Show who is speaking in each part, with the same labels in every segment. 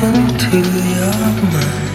Speaker 1: falls into your mind.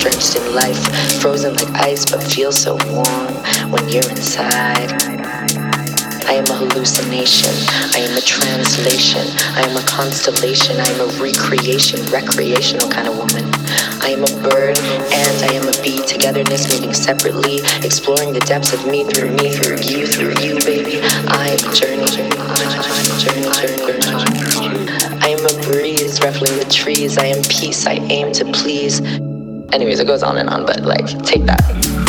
Speaker 1: Drenched in life. Frozen like ice, but feel so warm when you're inside. I am a hallucination. I am a translation. I am a constellation. I am a recreation, recreational kind of woman. I am a bird and I am a bee. Togetherness, meeting separately, exploring the depths of me through me, through you, through you, baby. I am a journey, journey, journey, journey, journey. I am a breeze, ruffling the trees. I am peace. I aim to please. Anyways, it goes on and on, but like, take that.